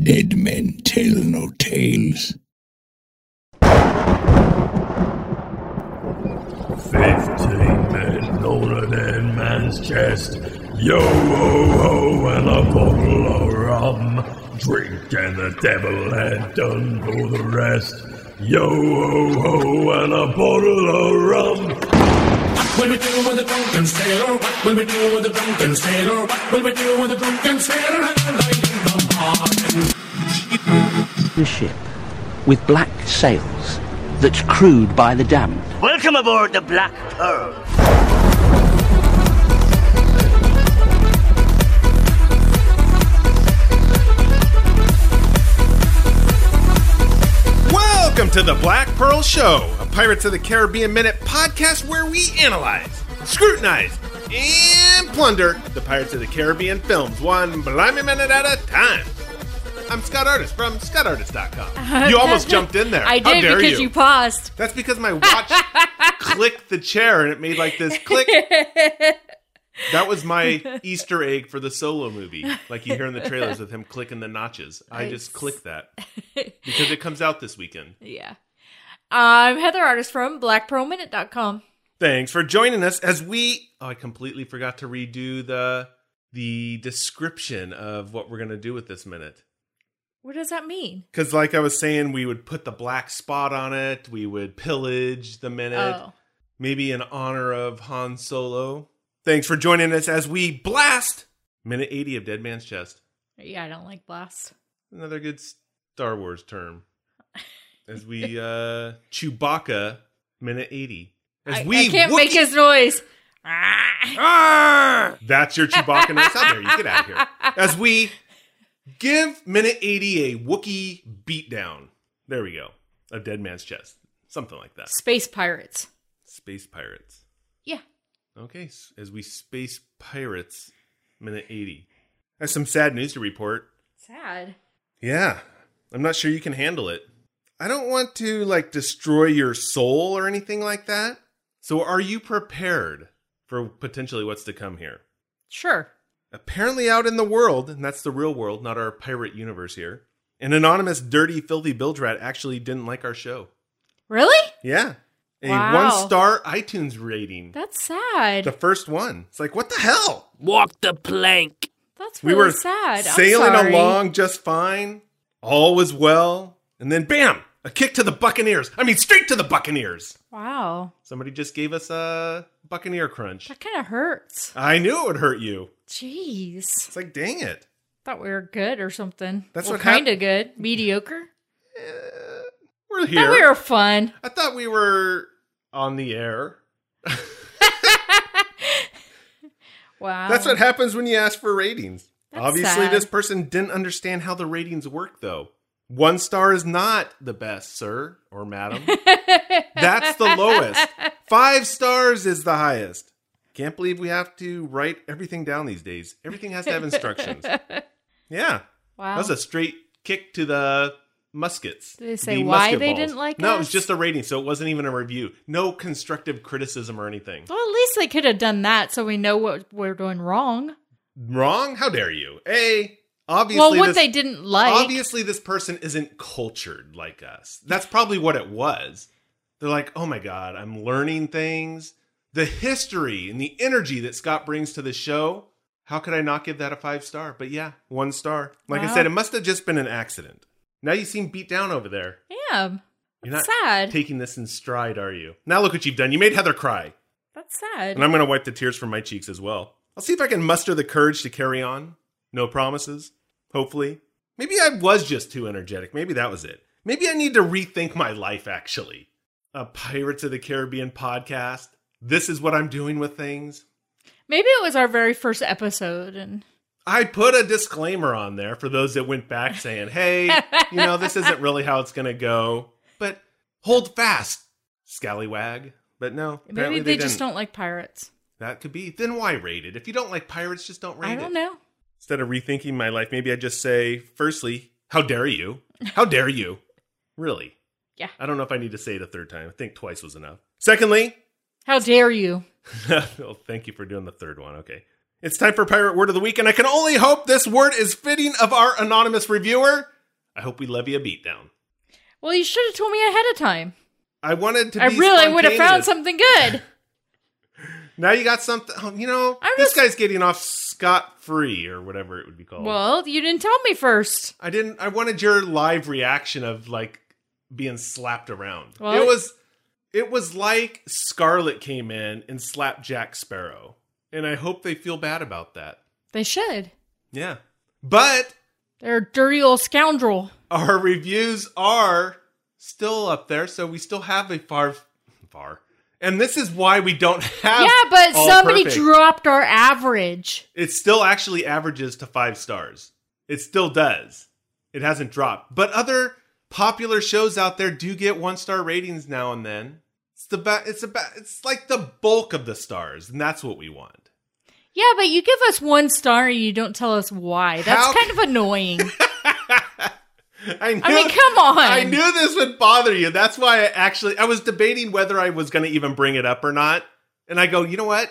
Dead men tell no tales. Fifteen men older than man's chest. Yo ho ho and a bottle of rum. Drink and the devil had done for the rest. Yo ho ho and a bottle of rum. What will we do with the drunken sailor? What will we do with the drunken sailor? What will we do with the drunken sailor? And I in the morning. The ship with black sails that's crewed by the damned. Welcome aboard the Black Pearl. Welcome to the Black Pearl Show, a Pirates of the Caribbean Minute podcast where we analyze, scrutinize, and plunder the Pirates of the Caribbean films one blimey minute at a time. I'm Scott Artist from ScottArtist.com. Uh, you almost jumped in there. I How did dare because you, paused. That's because my watch clicked the chair and it made like this click. That was my Easter egg for the solo movie, like you hear in the trailers with him clicking the notches. I just clicked that because it comes out this weekend. Yeah. I'm Heather Artist from blackpearlminute.com. Thanks for joining us as we. Oh, I completely forgot to redo the the description of what we're gonna do with this minute. What does that mean? Because, like I was saying, we would put the black spot on it. We would pillage the minute, Oh. maybe in honor of Han Solo. Thanks for joining us as we blast minute eighty of Dead Man's Chest. Yeah, I don't like blast. Another good Star Wars term. As we uh Chewbacca minute eighty. As I, we I can't Wookiee- make his noise. Ah. That's your Chewbacca noise. How dare you get out of here? As we give minute 80 a Wookiee beatdown. There we go. A dead man's chest. Something like that. Space pirates. Space pirates. Yeah. Okay, as we space pirates minute 80. That's some sad news to report. Sad. Yeah. I'm not sure you can handle it. I don't want to like destroy your soul or anything like that. So are you prepared for potentially what's to come here? Sure. Apparently out in the world, and that's the real world, not our pirate universe here, an anonymous, dirty, filthy bilge rat actually didn't like our show. Really? Yeah. A Wow. one star iTunes rating. That's sad. The first one. It's like, what the hell? Walk the plank. That's we really were sad. I'm sailing sorry. along just fine. All was well. And then, bam, a kick to the Buccaneers. I mean, straight to the Buccaneers. Wow. Somebody just gave us a Buccaneer crunch. That kind of hurts. I knew it would hurt you. Jeez. It's like, dang it. Thought we were good or something. That's what kind of good. Mediocre. Eh, we're here. Thought we were fun. I thought we were on the air. Wow. That's what happens when you ask for ratings. That's Obviously, sad. this person didn't understand how the ratings work, though. One star is not the best, sir or madam. That's the lowest. Five stars is the highest. Can't believe we have to write everything down these days. Everything has to have instructions. Yeah. Wow. That was a straight kick to the muskets. Did they say The why they balls. didn't like No, it was just a rating, so it wasn't even a review. No constructive criticism or anything. Well, at least they could have done that so we know what we're doing wrong. Wrong? How dare you? A obviously well, what this, they didn't like. obviously this person isn't cultured like us. That's probably what it was. They're like, "Oh my god, I'm learning things. The history and the energy that Scott brings to the show. How could I not give that a 5 star?" But yeah, 1 star. Like I said, it must have just been an accident. Now you seem beat down over there. Yeah. You're not sad. taking this in stride, are you? Now look what you've done. You made Heather cry. That's sad. And I'm going to wipe the tears from my cheeks as well. I'll see if I can muster the courage to carry on. No promises. Hopefully. Maybe I was just too energetic. Maybe that was it. Maybe I need to rethink my life, actually. A Pirates of the Caribbean podcast. This is what I'm doing with things. Maybe it was our very first episode and I put a disclaimer on there for those that went back saying, hey, you know, this isn't really how it's going to go, but hold fast, scallywag. But no, maybe they, just don't like pirates. That could be. Then why rate it? If you don't like pirates, just don't rate it. I it. don't know. Instead of rethinking my life, maybe I just say, firstly, how dare you? How dare you? Really? Yeah. I don't know if I need to say it a third time. I think twice was enough. Secondly, How dare you? well, thank you for doing the third one. Okay. It's time for Pirate Word of the Week, and I can only hope this word is fitting of our anonymous reviewer. I hope we levy a beatdown. Well, you should have told me ahead of time. I wanted to I really would have found something good. Now you got something. oh, You know, I'm this just- guy's getting off scot free, or whatever it would be called. well, you didn't tell me first. I didn't. I wanted your live reaction of like being slapped around. Well- it was, it was like Scarlett came in and slapped Jack Sparrow, and I hope they feel bad about that. They should. Yeah, but They're a dirty old scoundrel. our reviews are still up there, so we still have a far, far. And this is why we don't have. yeah, but somebody perfect. dropped our average. It still actually averages to five stars. It still does. It hasn't dropped. But other popular shows out there do get one star ratings now and then. It's the ba- it's about it's like the bulk of the stars, and that's what we want. Yeah, but you give us one star and you don't tell us why. That's How- kind of annoying. I, knew, I mean, come on. I knew this would bother you. That's why I actually I was debating whether I was going to even bring it up or not. And I go, you know what?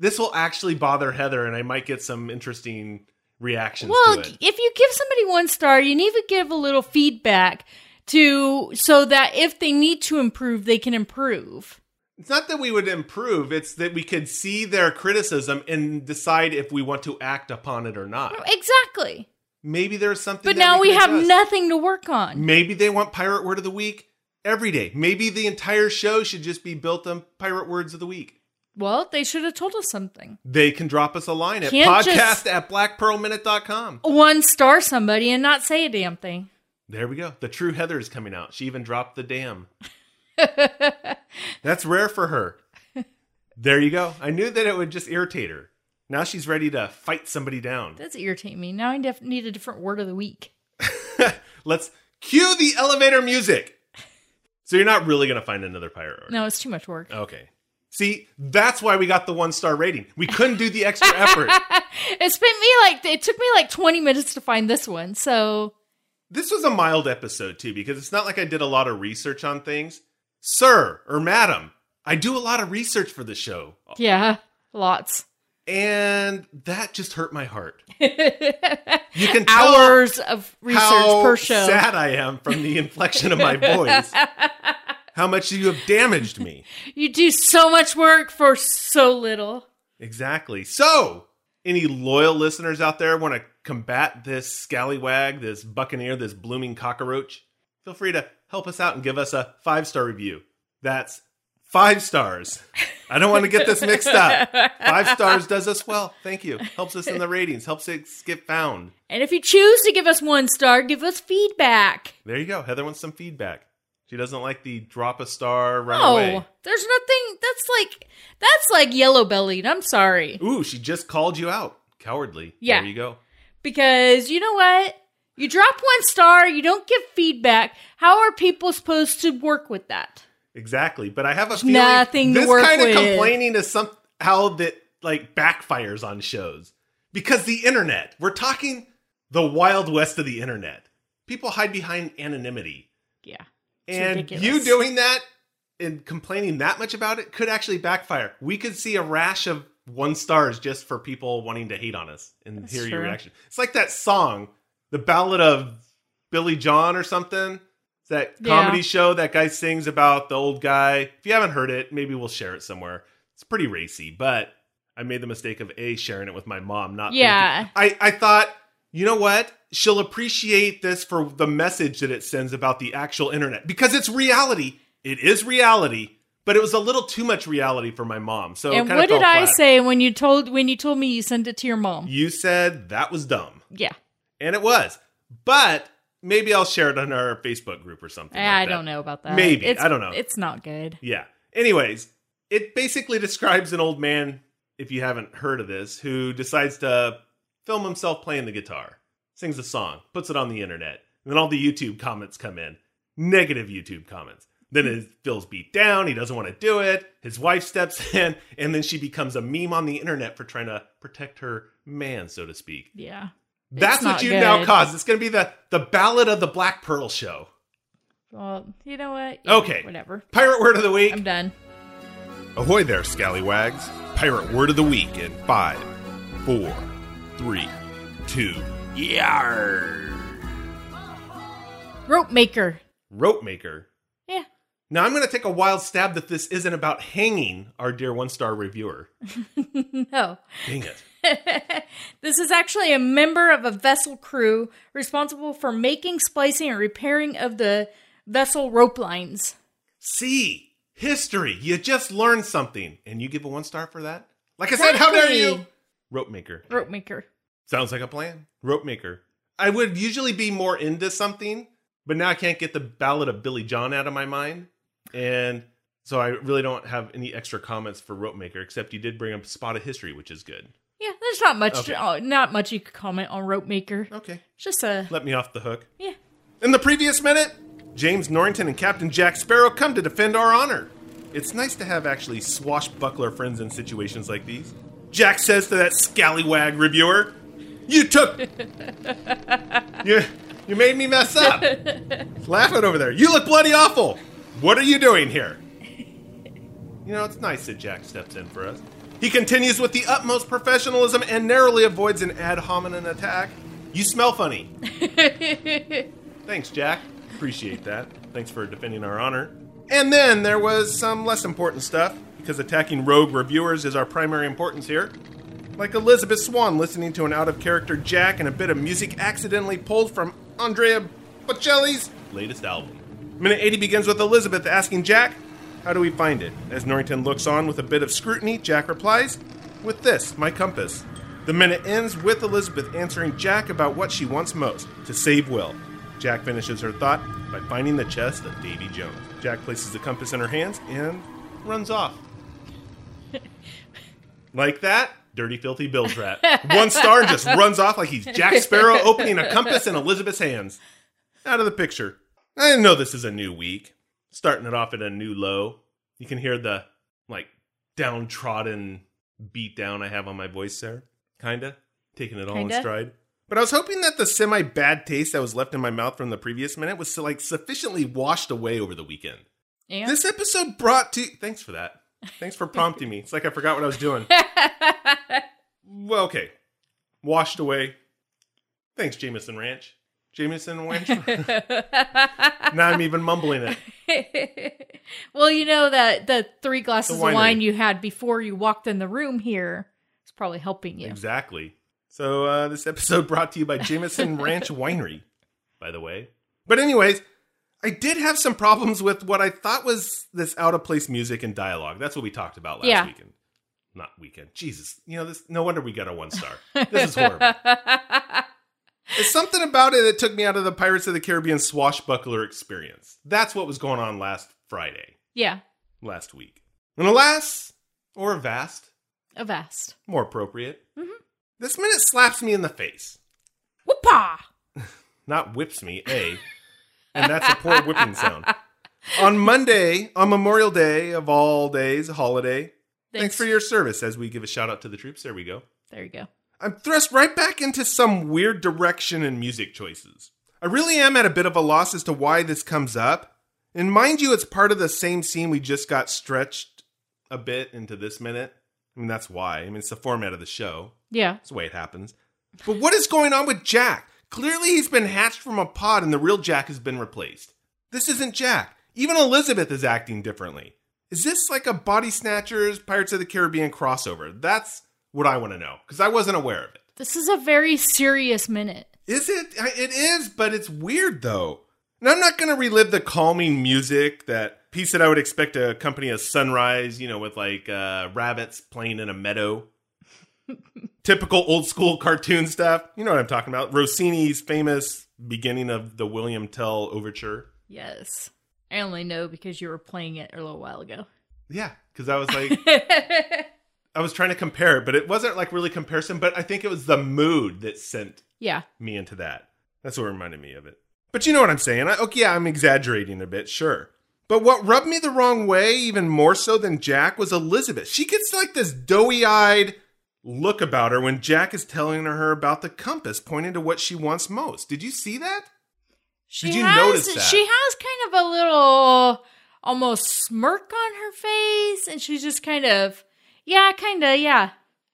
This will actually bother Heather, and I might get some interesting reactions well, to it. if you give somebody one star, you need to give a little feedback to so that if they need to improve, they can improve. It's not that we would improve, it's that we could see their criticism and decide if we want to act upon it or not. Exactly. Maybe there's something But now we can have adjust. nothing to work on. Maybe they want Pirate Word of the Week every day. Maybe the entire show should just be built on Pirate Words of the Week. Well, they should have told us something. They can drop us a line at Can't podcast just- at blackpearlminute.com. One star somebody and not say a damn thing. There we go. The true Heather is coming out. She even dropped the damn. That's rare for her. There you go. I knew that it would just irritate her. Now she's ready to fight somebody down. That's irritating me. Now I def- need a different word of the week. Let's cue the elevator music. So you're not really going to find another pirate. No, it's too much work. Okay. See, that's why we got the one star rating. We couldn't do the extra effort. It spent me like it took me like 20 minutes to find this one. So, This was a mild episode too, because it's not like I did a lot of research on things. Sir or madam, I do a lot of research for the show, yeah, lots. and that just hurt my heart. You can tell Hours of research per show. sad I am from the inflection of my voice. how much you have damaged me. You do so much work for so little. Exactly. So, any loyal listeners out there want to combat this scallywag, this buccaneer, this blooming cockroach? Feel free to help us out and give us a five star review. That's five stars. I don't want to get this mixed up. Five stars does us well. Thank you. Helps us in the ratings, helps us get found. And if you choose to give us one star, give us feedback. There you go. Heather wants some feedback. She doesn't like the drop a star, run No, away. there's nothing. That's like that's like yellow bellied. I'm sorry Ooh, she just called you out. Cowardly. Yeah. There you go. because you know what? You drop one star, you don't give feedback. How are people supposed to work with that? Exactly, but I have a feeling nothing this kind of with. complaining is somehow that like backfires on shows because the internet. We're talking the wild west of the internet. People hide behind anonymity, Yeah, and ridiculous. you doing that and complaining that much about it could actually backfire. We could see a rash of one stars just for people wanting to hate on us and That's hear your reaction. It's like that song, the Ballad of Billy John or something. It's that Yeah. comedy show that guy sings about the old guy. If you haven't heard it, maybe we'll share it somewhere. It's pretty racy, but I made the mistake of a sharing it with my mom. Not Yeah. thinking- I I thought you know what she'll appreciate this for the message that it sends about the actual internet because it's reality. It is reality, but it was a little too much reality for my mom. So and what did I flat. say when you told when you told me you sent it to your mom? You said that was dumb, Yeah, and it was. But maybe I'll share it on our Facebook group or something. like I don't know about that. Maybe. It's, I don't know. It's not good. Yeah. Anyways, it basically describes an old man, if you haven't heard of this, who decides to film himself playing the guitar, sings a song, puts it on the internet, and then all the YouTube comments come in. Negative YouTube comments. Then he feels beat down. He doesn't want to do it. His wife steps in, and then she becomes a meme on the internet for trying to protect her man, so to speak. Yeah. That's what you now caused. It's going to be the the Ballad of the Black Pearl show. Well, you know what? Yeah, Okay. Whatever. Pirate word of the week. I'm done. Ahoy there, scallywags. Pirate word of the week in five, four, three, two. Yarr. Rope maker. Rope maker. Yeah. Now I'm going to take a wild stab that this isn't about hanging our dear one star reviewer. No. Dang it. This is actually a member of a vessel crew responsible for making, splicing, and repairing of the vessel rope lines. See, history. You just learned something, and you give a one star for that. Like I said, how dare you? Exactly. Rope maker. Rope maker. Sounds like a plan. Rope maker. I would usually be more into something, but now I can't get the Ballad of Billy John out of my mind, and so I really don't have any extra comments for rope maker. Except you did bring up spot of history, which is good. Yeah, there's not much. Okay. uh, not much you could comment on rope maker. Okay, It's just a let me off the hook. yeah. In the previous minute, James Norrington and Captain Jack Sparrow come to defend our honor. It's nice to have actually swashbuckler friends in situations like these. Jack says to that scallywag reviewer, "You took, you, you made me mess up. Laughing over there. You look bloody awful. What are you doing here?" You know, it's nice that Jack steps in for us. He continues with the utmost professionalism and narrowly avoids an ad hominem attack. You smell funny. Thanks, Jack. Appreciate that. Thanks for defending our honor. And then there was some less important stuff, because attacking rogue reviewers is our primary importance here. Like Elizabeth Swann listening to an out of character Jack and a bit of music accidentally pulled from Andrea Bocelli's latest album. Minute 80 begins with Elizabeth asking Jack, How do we find it? As Norrington looks on with a bit of scrutiny, Jack replies, With this, my compass. The minute ends with Elizabeth answering Jack about what she wants most to save Will. Jack finishes her thought by finding the chest of Davy Jones. Jack places the compass in her hands and runs off. Like that, dirty, filthy bilge rat. One star just runs off like he's Jack Sparrow opening a compass in Elizabeth's hands. Out of the picture. I know this is a new week. Starting it off at a new low. You can hear the, like, downtrodden beat down I have on my voice there. Kinda. Taking it all in Kinda. stride. But I was hoping that the semi bad taste that was left in my mouth from the previous minute was like sufficiently washed away over the weekend. Yeah. This episode brought to thanks for that. Thanks for prompting me. It's like I forgot what I was doing. well, okay. Washed away. Thanks, Jameson Ranch. Jameson Ranch. now I'm even mumbling it. well, you know that the three glasses The of wine you had before you walked in the room here is probably helping you. Exactly. So uh, this episode brought to you by Jameson Ranch Winery, by the way. But anyways, I did have some problems with what I thought was this out of place music and dialogue. That's what we talked about last Yeah. weekend. Not weekend. Jesus. You know, this no wonder we got a one star. This is horrible. It's something about it that took me out of the Pirates of the Caribbean swashbuckler experience. That's what was going on last Friday, Yeah, last week. And alas, or a vast, a vast. more appropriate, mm-hmm. this minute slaps me in the face. Whoopah! Not whips me, A. And that's a poor whipping sound. On Monday, on Memorial Day of all days, a holiday, thanks for your service as we give a shout out to the troops. There we go. There you go. I'm thrust right back into some weird direction and music choices. I really am at a bit of a loss as to why this comes up. And mind you, it's part of the same scene we just got stretched a bit into this minute. I mean, that's why. I mean, it's the format of the show. Yeah. That's the way it happens. But what is going on with Jack? Clearly, he's been hatched from a pod and the real Jack has been replaced. This isn't Jack. Even Elizabeth is acting differently. Is this like a Body Snatchers Pirates of the Caribbean crossover? That's what I want to know because I wasn't aware of it. This is a very serious minute. Is it? It is, but it's weird though. And I'm not going to relive the calming music that piece that I would expect to accompany a sunrise, you know, with like uh, rabbits playing in a meadow. Typical old school cartoon stuff. You know what I'm talking about. Rossini's famous beginning of the William Tell overture. Yes. I only know because you were playing it a little while ago. Yeah, because I was like, I was trying to compare it, but it wasn't like really comparison. But I think it was the mood that sent Yeah. me into that. That's what reminded me of it. But you know what I'm saying. I, okay, yeah, I'm exaggerating a bit, sure. But what rubbed me the wrong way, even more so than Jack, was Elizabeth. She gets like this doughy eyed look about her when Jack is telling her about the compass, pointing to what she wants most. Did you see that? She Did you has, notice that? She has kind of a little almost smirk on her face, and she's just kind of, yeah, kind of, yeah.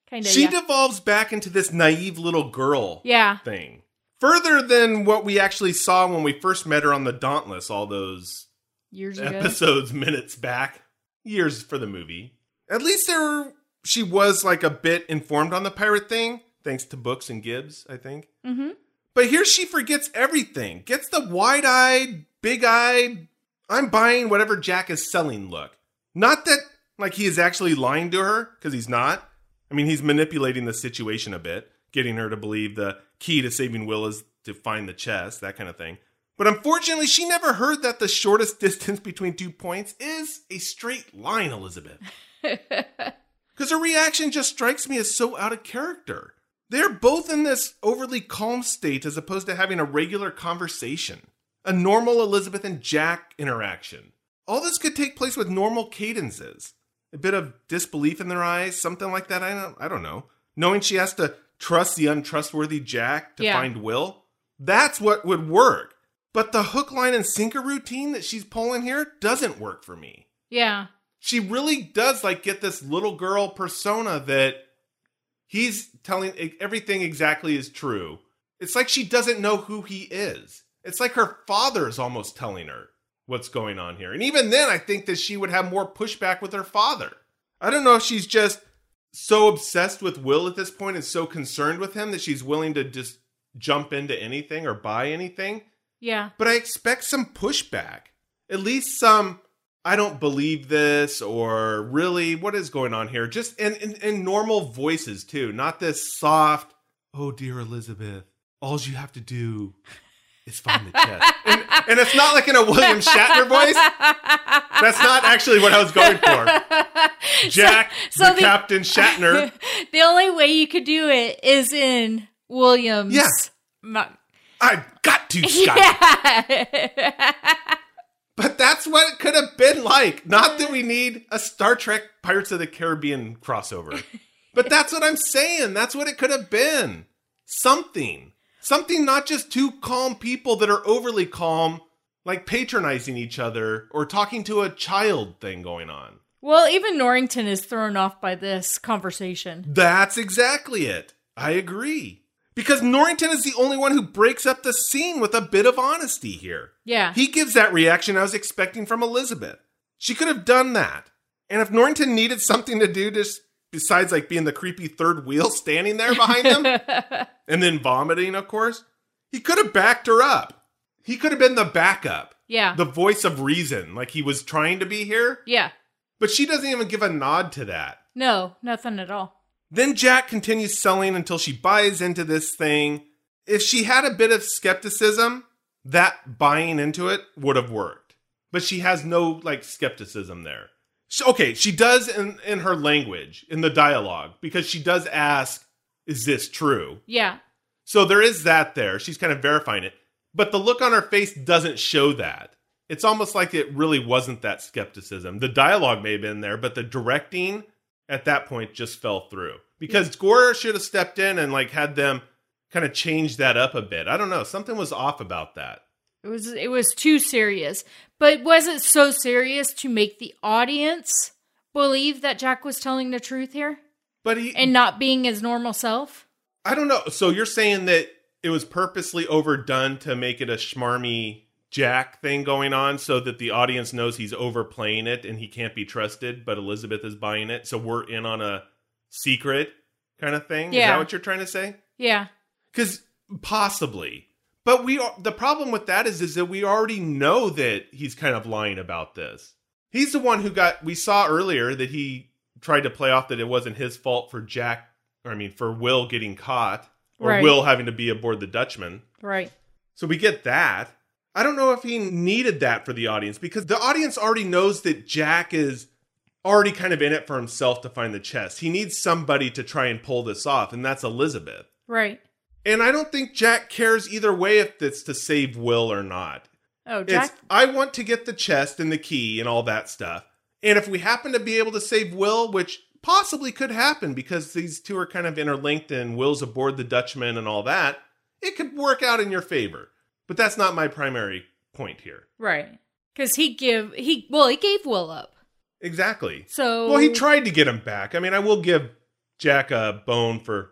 Kind of. she yeah. devolves back into this naive little girl yeah. thing. Further than what we actually saw when we first met her on the Dauntless all those Years ago. episodes, minutes back, years for the movie. At least there were, she was like a bit informed on the pirate thing, thanks to books and Gibbs, I think. Mm-hmm. But here she forgets everything, gets the wide eyed, big eyed, I'm buying whatever Jack is selling look. Not that like he is actually lying to her, because he's not. I mean, he's manipulating the situation a bit, getting her to believe the key to saving Will is to find the chest, that kind of thing. But unfortunately, she never heard that the shortest distance between two points is a straight line, Elizabeth. Because her reaction just strikes me as so out of character. They're both in this overly calm state as opposed to having a regular conversation, a normal Elizabeth and Jack interaction. All this could take place with normal cadences. A bit of disbelief in their eyes, something like that. I don't, I don't know. Knowing she has to trust the untrustworthy Jack to Yeah. find Will, that's what would work. But the hook, line, and sinker routine that she's pulling here doesn't work for me Yeah. She really does like get this little girl persona that he's telling everything exactly is true. It's like she doesn't know who he is. It's like her father is almost telling her what's going on here. And even then, I think that she would have more pushback with her father. I don't know if she's just so obsessed with Will at this point and so concerned with him that she's willing to just jump into anything or buy anything Yeah. but I expect some pushback. At least some, I don't believe this, or really, what is going on here? Just in, in, normal voices, too. Not this soft, oh, dear Elizabeth, all you have to do is find the chest. and, and it's not like in a William Shatner voice. That's not actually what I was going for. Jack, so the, the- Captain Shatner. the only way you could do it is in Williams. Yeah. mo- I've got to, Scott. Yeah. That's what it could have been like. Not that we need a Star Trek Pirates of the Caribbean crossover. But that's what I'm saying. That's what it could have been. Something. Something not just two calm people that are overly calm, like patronizing each other or talking to a child thing going on. well, even Norrington is thrown off by this conversation. That's exactly it. I agree. Because Norrington is the only one who breaks up the scene with a bit of honesty here. Yeah. He gives that reaction I was expecting from Elizabeth. She could have done that. And if Norrington needed something to do just besides like being the creepy third wheel standing there behind him and then vomiting, of course, he could have backed her up. He could have been the backup, yeah. the voice of reason, like he was trying to be here. yeah. But she doesn't even give a nod to that. No, nothing at all. Then Jack continues selling until she buys into this thing. If she had a bit of skepticism, that buying into it would have worked. But she has no like skepticism there. She- okay, she does in, in her language, in the dialogue, because she does ask, Is this true? Yeah. So there is that there. She's kind of verifying it. But the look on her face doesn't show that. It's almost like it really wasn't that skepticism. The dialogue may have been there, but the directing at that point just fell through. Because Gore should have stepped in and like had them kind of change that up a bit. I don't know. Something was off about that. It was it was too serious. But was it so serious to make the audience believe that Jack was telling the truth here But he and not being his normal self? I don't know. So you're saying that it was purposely overdone to make it a schmarmy Jack thing going on so that the audience knows he's overplaying it and he can't be trusted, but Elizabeth is buying it. So we're in on a secret kind of thing. Is Yeah. that what you're trying to say? Yeah. Because possibly. But we are, the problem with that is is that we already know that he's kind of lying about this. He's the one who got we saw earlier that he tried to play off that it wasn't his fault for Jack or I mean for Will getting caught or Right. Will having to be aboard the Dutchman. Right. So we get that. I don't know if he needed that for the audience because the audience already knows that Jack is already kind of in it for himself to find the chest. He needs somebody to try and pull this off, and that's Elizabeth. Right. And I don't think Jack cares either way if it's to save Will or not. Oh, Jack. It's I want to get the chest and the key and all that stuff. And if we happen to be able to save Will, which possibly could happen because these two are kind of interlinked and Will's aboard the Dutchman and all that, it could work out in your favor. But that's not my primary point here. Right. Because he give he well he gave Will up. Exactly. So Well, he tried to get him back. I mean, I will give Jack a bone for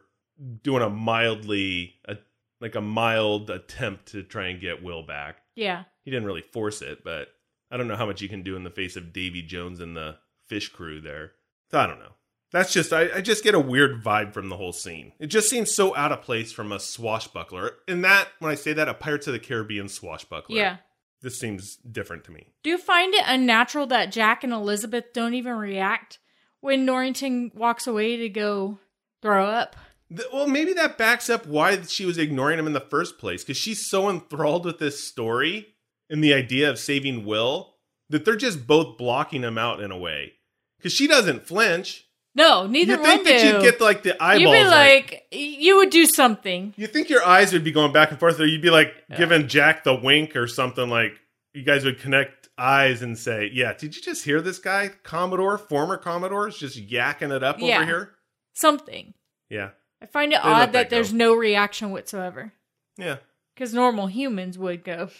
doing a mildly, a, like a mild attempt to try and get Will back. Yeah. He didn't really force it, but I don't know how much you can do in the face of Davy Jones and the fish crew there. So I don't know. That's just I, I just get a weird vibe from the whole scene. It just seems so out of place from a swashbuckler. And that when I say that, a Pirates of the Caribbean swashbuckler. Yeah. This seems different to me. Do you find it unnatural that Jack and Elizabeth don't even react when Norrington walks away to go throw up? Th- Well, maybe that backs up why she was ignoring him in the first place because she's so enthralled with this story and the idea of saving Will that they're just both blocking him out in a way. Because she doesn't flinch. No, neither You think one that do. you'd get like the eyeballs. You'd be like, you would do something. you think your eyes would be going back and forth, or you'd be like giving Jack the wink or something. Like you guys would connect eyes and say, "Yeah, did you just hear this guy, Commodore, former Commodore, is just yakking it up Yeah. over here?" Something. Yeah, I find it They odd that that there's no reaction whatsoever. yeah. Because normal humans would go,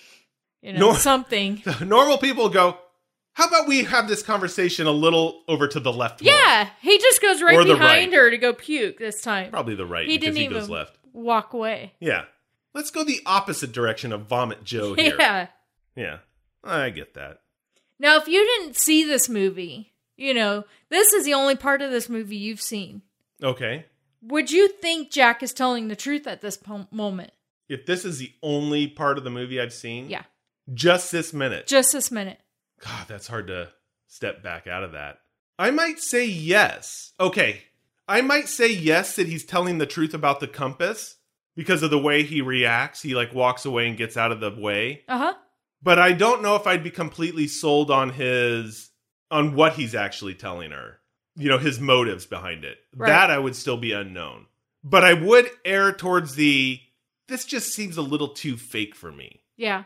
you know, Nor- something. Normal people go, "How about we have this conversation a little over to the left?" more?" Yeah, he just goes right Or behind right. her to go puke this time. probably the right he because didn't he even goes left. walk away. Yeah, let's go the opposite direction of Vomit Joe here. Yeah. yeah, I get that. Now, if you didn't see this movie, you know, this is the only part of this movie you've seen. Okay, Would you think Jack is telling the truth at this po- moment? if this is the only part of the movie I've seen, Yeah, just this minute. just this minute. God, that's hard to step back out of that. I might say yes. Okay. I might say yes that he's telling the truth about the compass because of the way he reacts. He like walks away and gets out of the way. Uh huh. But I don't know if I'd be completely sold on his on what he's actually telling her. You know, his motives behind it. Right. That I would still be unknown. But I would err towards the this just seems a little too fake for me. Yeah.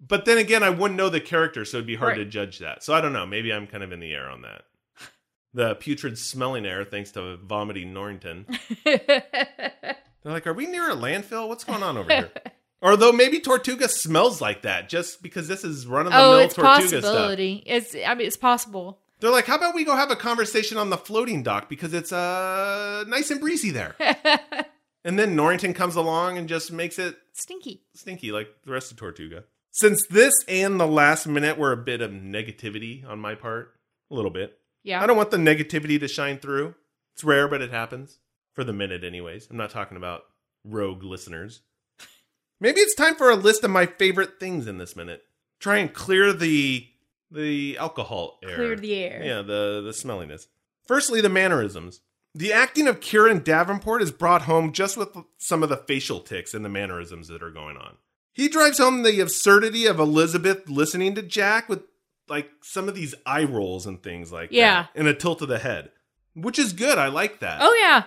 But then again, I wouldn't know the character, so it'd be hard Right. to judge that. So I don't know. Maybe I'm kind of in the air on that. The putrid smelling air, thanks to vomiting Norrington. They're like, are we near a landfill? What's going on over here? Or though maybe Tortuga smells like that, just because this is run of the oh, mill it's Tortuga stuff. possibility. It's. I mean, it's possible. They're like, how about we go have a conversation on the floating dock because it's uh nice and breezy there. and then Norrington comes along and just makes it Stinky. stinky like the rest of Tortuga. Since this and the last minute were a bit of negativity on my part, a little bit. Yeah. I don't want the negativity to shine through. It's rare, but it happens. For the minute, anyways. I'm not talking about rogue listeners. Maybe it's time for a list of my favorite things in this minute. Try and clear the the alcohol air. Clear the air. Yeah, the the smelliness. Firstly, the mannerisms. The acting of Keira and Davenport is brought home just with some of the facial tics and the mannerisms that are going on. He drives home the absurdity of Elizabeth listening to Jack with like some of these eye rolls and things like Yeah. that, and a tilt of the head, which is good. I like that. Oh yeah.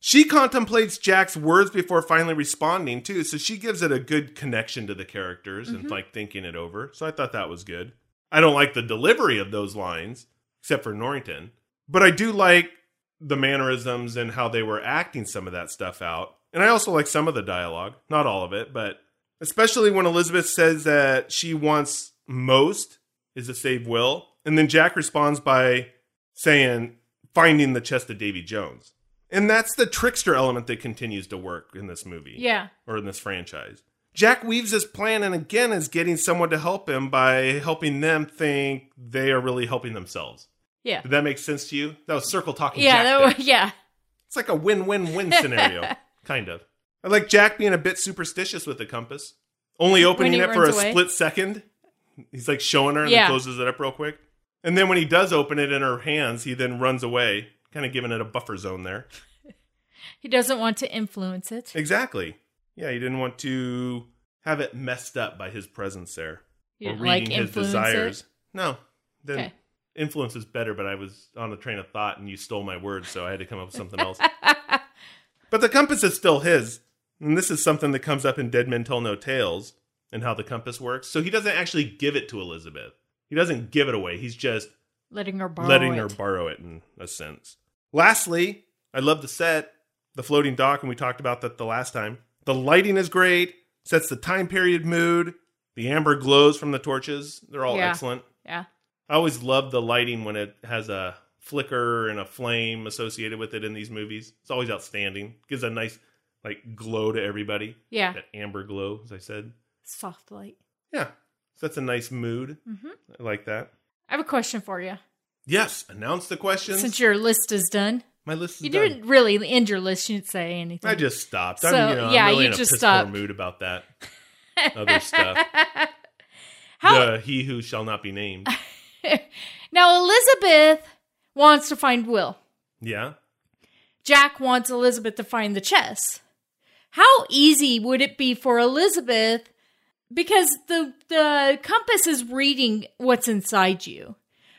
She contemplates Jack's words before finally responding too, so she gives it a good connection to the characters and mm-hmm. like thinking it over. So I thought that was good. I don't like the delivery of those lines, except for Norrington, but I do like the mannerisms and how they were acting some of that stuff out. And I also like some of the dialogue, not all of it, but especially when Elizabeth says that she wants most is to save Will, and then Jack responds by saying finding the chest of Davy Jones. And that's the trickster element that continues to work in this movie. Yeah. Or in this franchise. Jack weaves his plan and again is getting someone to help him by helping them think they are really helping themselves. Yeah. Did that make sense to you? That was circle talking. Yeah. Jack That was, yeah. It's like a win-win-win scenario, kind of. I like Jack being a bit superstitious with the compass, only opening it for a away? split second. He's like showing her and Yeah. then closes it up real quick. And then when he does open it in her hands, he then runs away, kind of giving it a buffer zone there. He doesn't want to influence it. Exactly. Yeah, he didn't want to have it messed up by his presence there You or didn't, like, reading his desires. No, then Okay. influence is better. But I was on a train of thought, and you stole my words, so I had to come up with something else. but the compass is still his, and this is something that comes up in Dead Men Tell No Tales and how the compass works. So he doesn't actually give it to Elizabeth. He doesn't give it away. He's just Letting her borrow letting it. her borrow it in a sense. Lastly, I love the set, the floating dock, and we talked about that the last time. The lighting is great, sets the time period mood. The amber glows from the torches. They're all Yeah. excellent. yeah. I always love the lighting when it has a flicker and a flame associated with it in these movies. It's always outstanding. Gives a nice like glow to everybody. Yeah. That amber glow, as I said. Soft light. Yeah. So that's a nice mood. Mhm. I like that. I have a question for you. Yes. Announce the questions. Since your list is done, My list is done. you done. didn't really end your list. You didn't say anything. I just stopped. So, I'm, you know, yeah, I'm really you in a just piss stopped. poor mood about that other stuff. How The he who shall not be named. now? Elizabeth wants to find Will. Yeah. Jack wants Elizabeth to find the chest. How easy would it be for Elizabeth? Because the the compass is reading what's inside you.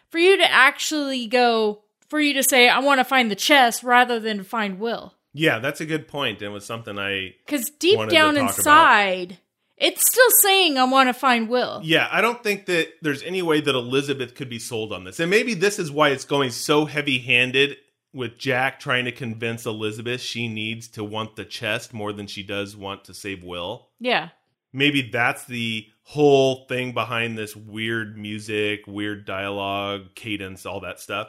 For you to actually go, for you to say, I want to find the chest rather than find Will. Yeah, that's a good. And it was something I Because deep down talk about- inside, it's still saying, I want to find Will. Yeah, I don't think that there's any way that Elizabeth could be sold on this. And maybe this is why it's going so heavy handed with Jack trying to convince Elizabeth she needs to want the chest more than she does want to save Will. Yeah. Maybe that's the whole thing behind this weird music, weird dialogue, cadence, all that stuff.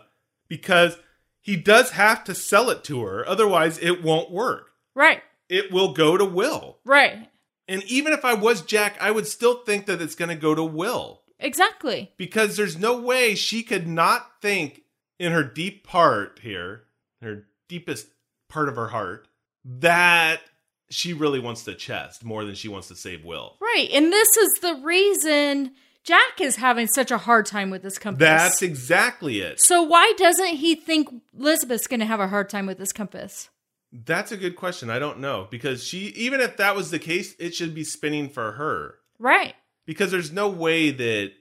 Because he does have to sell it to her, otherwise, it won't work. Right. It will go to Will. Right. And even if I was Jack, I would still think that it's going to go to Will Exactly. because there's no way she could not think in her deep part here, her deepest part of her heart, that she really wants the chest more than she wants to save Will. Right. And this is the reason Jack is having such a hard time with this compass. That's exactly it. so why doesn't he think Elizabeth's going to have a hard time with this compass? That's a good question. I don't know because she, even if that was the case, it should be spinning for her Right. because there's no way that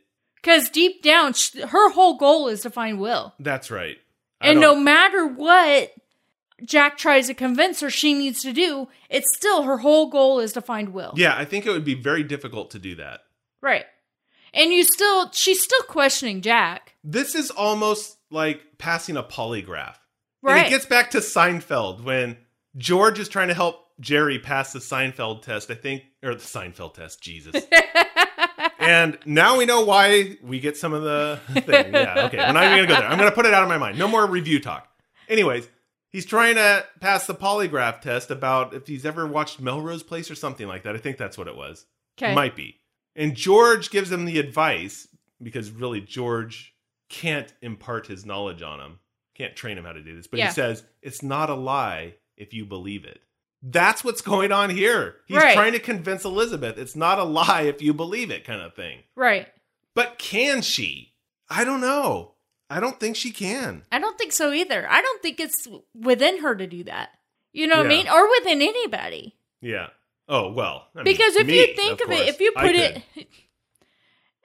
Because deep down, sh- her whole goal is to find Will. that's right. I And no don't- matter what Jack tries to convince her she needs to do, it's still her whole goal is to find Will. yeah, I think it would be very difficult to do that. Right. And you still, she's still questioning Jack. This is almost like passing a polygraph. And Right. it gets back to Seinfeld when George is trying to help Jerry pass the Seinfeld test, I think, or the Seinfeld test, Jesus. and now we know why we get some of the thing. Yeah, okay. We're not even going to go there. I'm going to put it out of my mind. No more review talk. Anyways, he's trying to pass the polygraph test about if he's ever watched Melrose Place or something like that. I think that's what it was. Okay. Might be. And George gives him the advice because really George can't impart his knowledge on him, can't train him how to do this. But Yeah. he says, it's not a lie if you believe it. That's what's going on here. He's Right. trying to convince Elizabeth it's not a lie if you believe it, kind of thing. Right. But can she? I don't know. I don't think she can. I don't think so either. I don't think it's within her to do that. You know what I mean? Or within anybody. Yeah. Oh, well. I mean, Because if me, you think of, it, if you put could. it,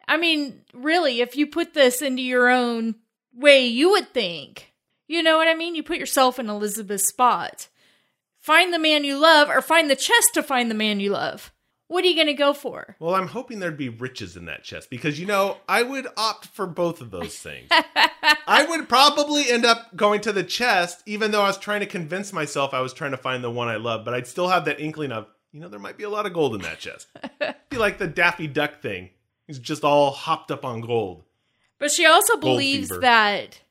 I mean, really, if you put this into your own way, you would think. You know what I mean? You put yourself in Elizabeth's spot. Find the man you love or find the chest to find the man you love. What are you going to go for? Well, I'm hoping there'd be riches in that chest because, you know, I would opt for both of those things. I would probably end up going to the chest, even though I was trying to convince myself I was trying to find the one I love, but I'd still have that inkling of, you know, there might be a lot of gold in that chest. be like the Daffy Duck thing. He's just all hopped up on gold. But she also believes fever. that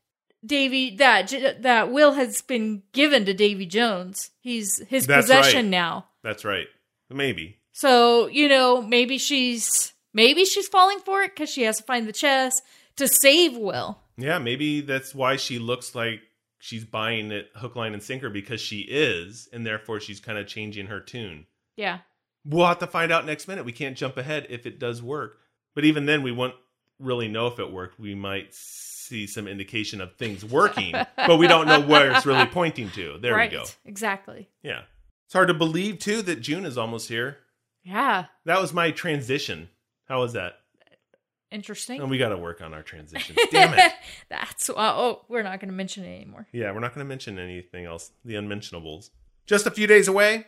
Davy that that Will has been given to Davy Jones. He's his That's possession right. now. That's right. Maybe. So, you know, maybe she's maybe she's falling for it cuz she has to find the chest to save Will. Yeah, maybe that's why she looks like she's buying it hook, line, and sinker because she is, and therefore she's kind of changing her tune. Yeah. We'll have to find out next minute. We can't jump ahead if it does work. But even then, we won't really know if it worked. We might see some indication of things working, but we don't know where it's really pointing to. There right. we go. Exactly. Yeah. It's hard to believe, too, that June is almost here. Yeah. That was my transition. How was that? Interesting. And we got to work on our transitions. Damn it. That's oh, we're not going to mention it anymore. Yeah, we're not going to mention anything else. The unmentionables. Just a few days away.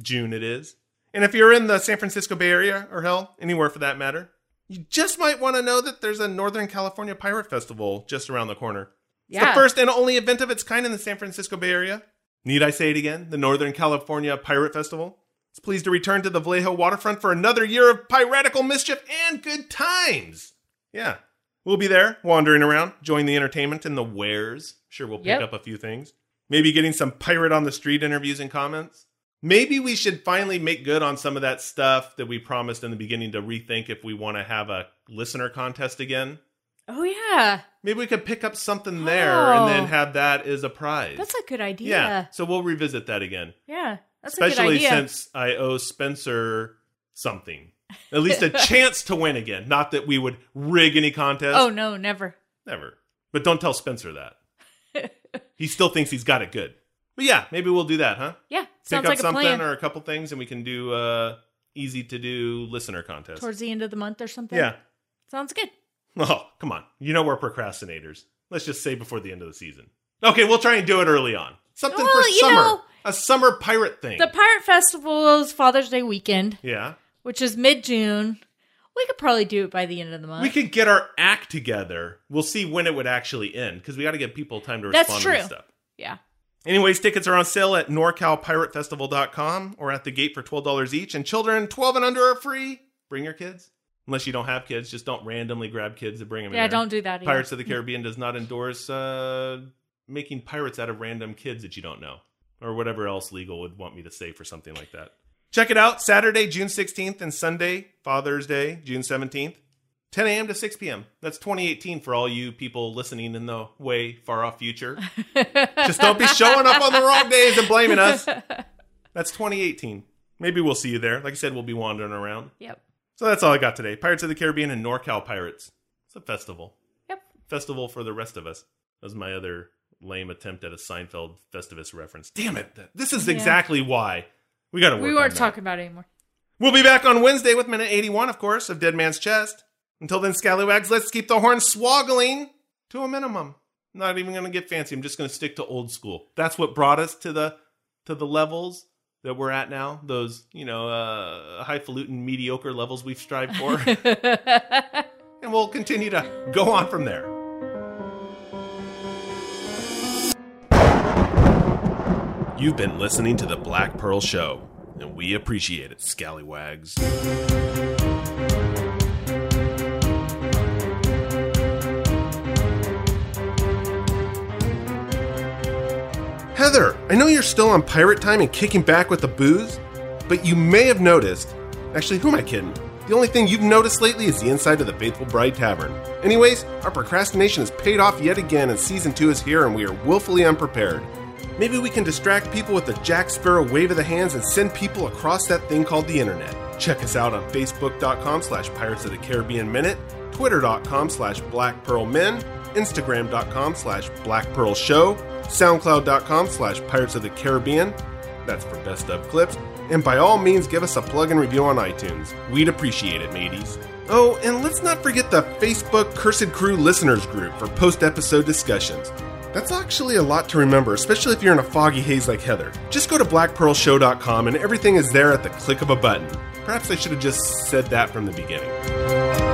June it is. And if you're in the San Francisco Bay Area, or hell, anywhere for that matter, you just might want to know that there's a Northern California Pirate Festival just around the corner. It's Yeah. the first and only event of its kind in the San Francisco Bay Area. Need I say it again? The Northern California Pirate Festival. It's pleased to return to the Vallejo waterfront for another year of piratical mischief and good times. Yeah. We'll be there, wandering around, join the entertainment and the wares. Sure, we'll pick Yep. up a few things. Maybe getting some pirate on the street interviews and comments. Maybe we should finally make good on some of that stuff that we promised in the beginning to rethink if we want to have a listener contest again. Oh yeah, Maybe we could pick up something there and then Oh. have that as a prize. that's a good idea. yeah. So we'll revisit that again. yeah, that's a good Especially since I owe Spencer something. At least a chance to win again. Not that we would rig any contest. oh no, never. Never. But don't tell Spencer that. he still thinks he's got it good. But yeah, maybe we'll do that, huh? Yeah, Pick sounds up like a something plan. or a couple things and we can do uh easy to do listener contest. Towards the end of the month or something. yeah. sounds good. Oh, come on. You know we're procrastinators. Let's just say before the end of the season. Okay, we'll try and do it early on. Something Well, for you summer. know- a summer pirate thing. The Pirate Festival is Father's Day weekend, yeah. which is mid June. We could probably do it by the end of the month. We could get our act together. We'll see when it would actually end because we got to give people time to That's respond to this stuff. yeah. Anyways, tickets are on sale at NorCalPirateFestival.com or at the gate for $12 each. And children 12 and under are free. Bring your kids. Unless you don't have kids, just don't randomly grab kids and bring them in. Yeah, don't do that. either. Pirates of the Caribbean does not endorse uh, making pirates out of random kids that you don't know, or whatever else legal would want me to say for something like that. Check it out Saturday, June 16th, and Sunday, Father's Day, June 17th, 10 a.m. to 6 p.m. That's 2018 for all you people listening in the way far off future. Just don't be showing up on the wrong days and blaming us. That's 2018. Maybe we'll see you there. Like I said, we'll be wandering around. Yep. So that's all I got today. Pirates of the Caribbean and NorCal Pirates. It's a festival Yep. festival for the rest of us. That was my other lame attempt at a Seinfeld Festivus reference. Damn it! This is Yeah. exactly why we got to work. We weren't talking about it anymore. We'll be back on Wednesday with minute eighty-one, of course, of Dead Man's Chest. Until then, scallywags, let's keep the horn swoggling to a minimum. Not even going to get fancy. I'm just going to stick to old school. That's what brought us to the to the levels that we're at now. Those you know uh, highfalutin, mediocre levels we've strived for, and we'll continue to go on from there. You've been listening to the Black Pearl Show, and we appreciate it, scallywags. I know you're still on pirate time and kicking back with the booze, but you may have noticed. Actually, who am I kidding? The only thing you've noticed lately is the inside of the Faithful Bride Tavern. Anyways, our procrastination has paid off yet again, and season two is here, and we are willfully unprepared. Maybe we can distract people with the Jack Sparrow wave of the hands and send people across that thing called the internet. Check us out on Facebook.com slash Pirates of the Caribbean Minute, Twitter.com slash Black Pearl Men, Instagram.com slash Black Pearl Show, SoundCloud.com slash Pirates of the Caribbean. That's for best of clips. And by all means, give us a plug and review on iTunes. We'd appreciate it, mateys. Oh, and let's not forget the Facebook Cursed Crew listeners group for post episode discussions. That's actually a lot to remember, especially if you're in a foggy haze like Heather. Just go to blackpearlshow.com and everything is there at the click of a button. Perhaps I should have just said that from the beginning.